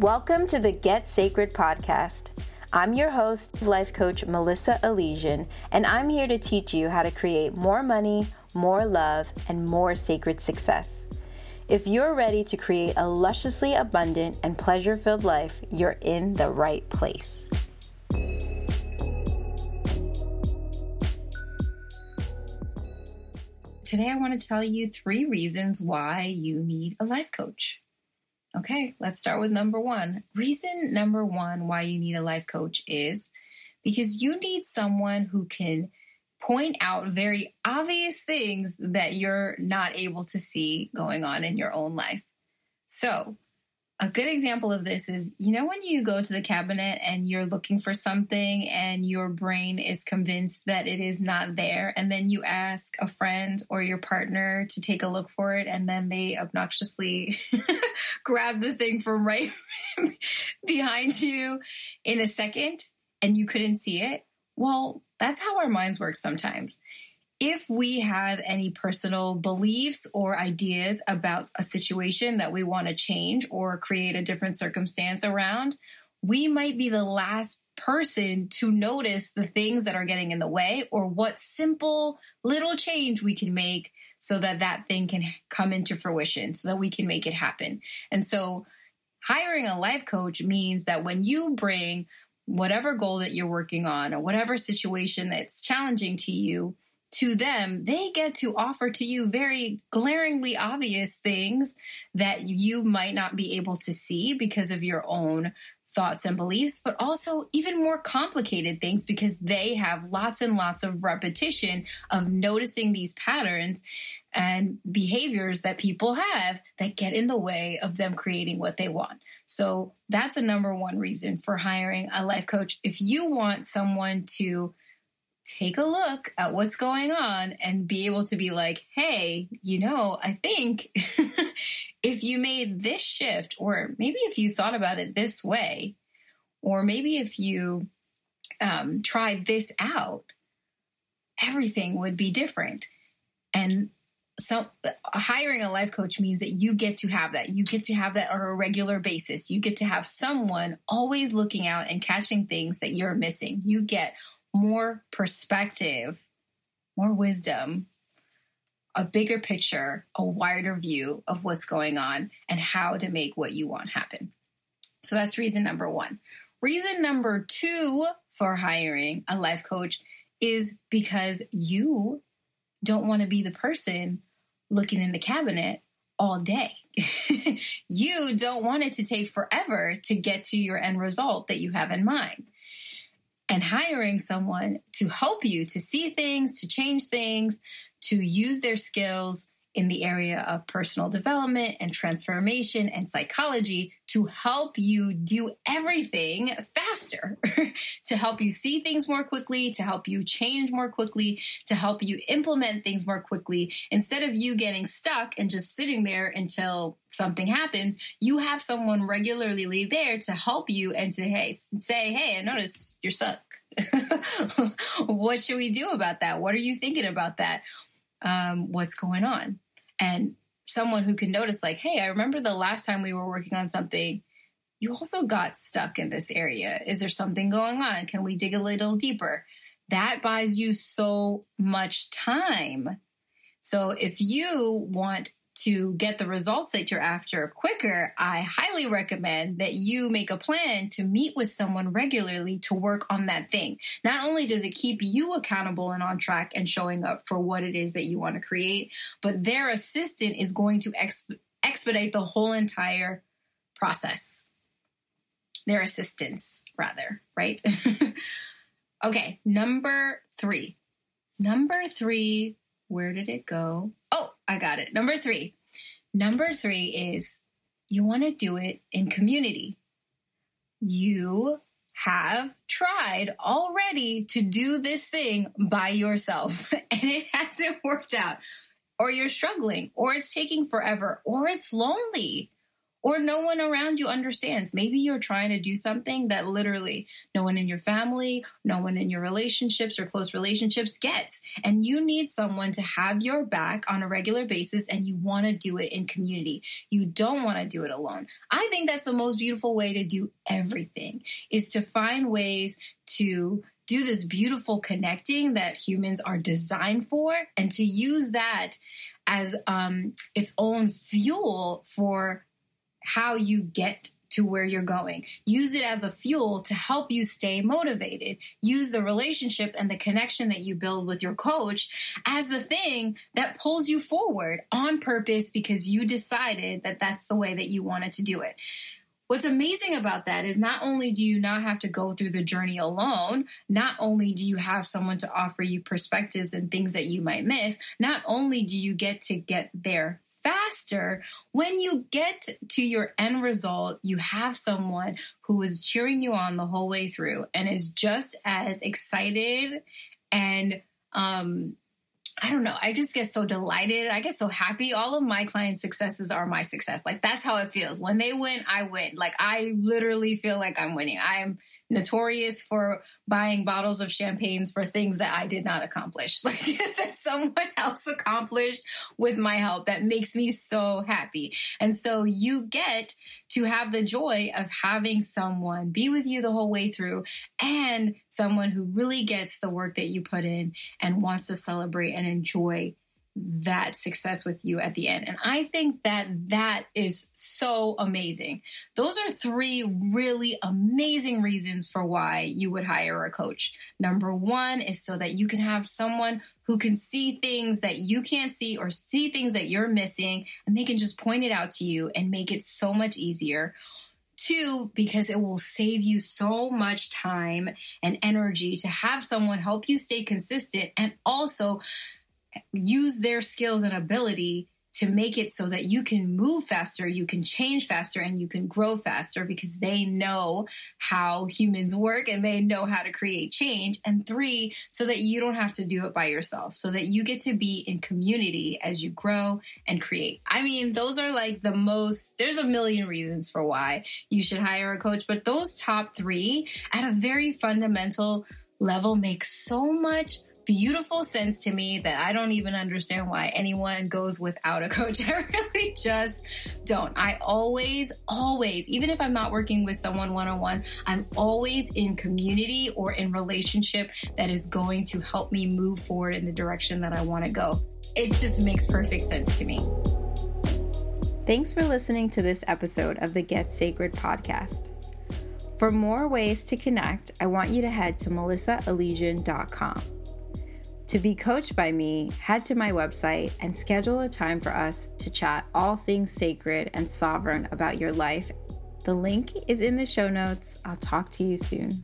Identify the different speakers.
Speaker 1: Welcome to the Get Sacred podcast. I'm your host, life coach Melissa Elysian, and I'm here to teach you how to create more money, more love, and more sacred success. If you're ready to create a lusciously abundant and pleasure filled life, you're in the right place. Today, I want to tell you three reasons why you need a life coach. Okay, let's start with number one. Reason number one why you need a life coach is because you need someone who can point out very obvious things that you're not able to see going on in your own life. So, a good example of this is you know, when you go to the cabinet and you're looking for something and your brain is convinced that it is not there, and then you ask a friend or your partner to take a look for it, and then they obnoxiously grab the thing from right behind you in a second and you couldn't see it. Well, that's how our minds work sometimes if we have any personal beliefs or ideas about a situation that we want to change or create a different circumstance around, we might be the last person to notice the things that are getting in the way or what simple little change we can make so that that thing can come into fruition so that we can make it happen. And so hiring a life coach means that when you bring whatever goal that you're working on or whatever situation that's challenging to you, to them, they get to offer to you very glaringly obvious things that you might not be able to see because of your own thoughts and beliefs, but also even more complicated things because they have lots and lots of repetition of noticing these patterns and behaviors that people have that get in the way of them creating what they want. So that's a number one reason for hiring a life coach. If you want someone to take a look at what's going on and be able to be like, hey, you know, I think if you made this shift, or maybe if you thought about it this way, or maybe if you um, tried this out, everything would be different. And so hiring a life coach means that you get to have that. You get to have that on a regular basis. You get to have someone always looking out and catching things that you're missing. You get more perspective, more wisdom, a bigger picture, a wider view of what's going on and how to make what you want happen. So that's reason number one. Reason number two for hiring a life coach is because you don't want to be the person looking in the cabinet all day. you don't want it to take forever to get to your end result that you have in mind and hiring someone to help you to see things, to change things, to use their skills in the area of personal development and transformation and psychology to help you do everything faster, to help you see things more quickly, to help you change more quickly, to help you implement things more quickly. Instead of you getting stuck and just sitting there until something happens, you have someone regularly there to help you and to hey, say, hey, I notice you're stuck. what should we do about that? What are you thinking about that? Um, what's going on? And someone who can notice, like, hey, I remember the last time we were working on something, you also got stuck in this area. Is there something going on? Can we dig a little deeper? That buys you so much time. So if you want to get the results that you're after quicker, I highly recommend that you make a plan to meet with someone regularly to work on that thing. Not only does it keep you accountable and on track and showing up for what it is that you want to create, but their assistant is going to expedite the whole entire process. Their assistance, rather, right? okay, number three. Number three, where did it go? I got it. Number three. Number three is you want to do it in community. You have tried already to do this thing by yourself and it hasn't worked out, or you're struggling, or it's taking forever, or it's lonely, or no one around you understands. Maybe you're trying to do something that literally no one in your family, no one in your relationships or close relationships gets. And you need someone to have your back on a regular basis and you want to do it in community. You don't want to do it alone. I think that's the most beautiful way to do everything is to find ways to do this beautiful connecting that humans are designed for and to use that as um, its own fuel for how you get to where you're going. Use it as a fuel to help you stay motivated. Use the relationship and the connection that you build with your coach as the thing that pulls you forward on purpose because you decided that that's the way that you wanted to do it. What's amazing about that is not only do you not have to go through the journey alone, not only do you have someone to offer you perspectives and things that you might miss, not only do you get to get there faster. When you get to your end result, you have someone who is cheering you on the whole way through and is just as excited and um I don't know. I just get so delighted. I get so happy. All of my clients' successes are my success. Like that's how it feels. When they win, I win. Like I literally feel like I'm winning. I am notorious for buying bottles of champagnes for things that I did not accomplish, like that someone else accomplished with my help. That makes me so happy. And so you get to have the joy of having someone be with you the whole way through and someone who really gets the work that you put in and wants to celebrate and enjoy that success with you at the end. And I think that that is so amazing. Those are three really amazing reasons for why you would hire a coach. Number one is so that you can have someone who can see things that you can't see or see things that you're missing, and they can just point it out to you and make it so much easier. Two, because it will save you so much time and energy to have someone help you stay consistent and also use their skills and ability to make it so that you can move faster, you can change faster, and you can grow faster because they know how humans work and they know how to create change. And three, so that you don't have to do it by yourself, so that you get to be in community as you grow and create. I mean, those are like the most, there's a million reasons for why you should hire a coach, but those top three at a very fundamental level make so much beautiful sense to me that I don't even understand why anyone goes without a coach. I really just don't. I always, always, even if I'm not working with someone one on one, I'm always in community or in relationship that is going to help me move forward in the direction that I want to go. It just makes perfect sense to me. Thanks for listening to this episode of the Get Sacred podcast. For more ways to connect, I want you to head to melissaelysian.com. To be coached by me, head to my website and schedule a time for us to chat all things sacred and sovereign about your life. The link is in the show notes. I'll talk to you soon.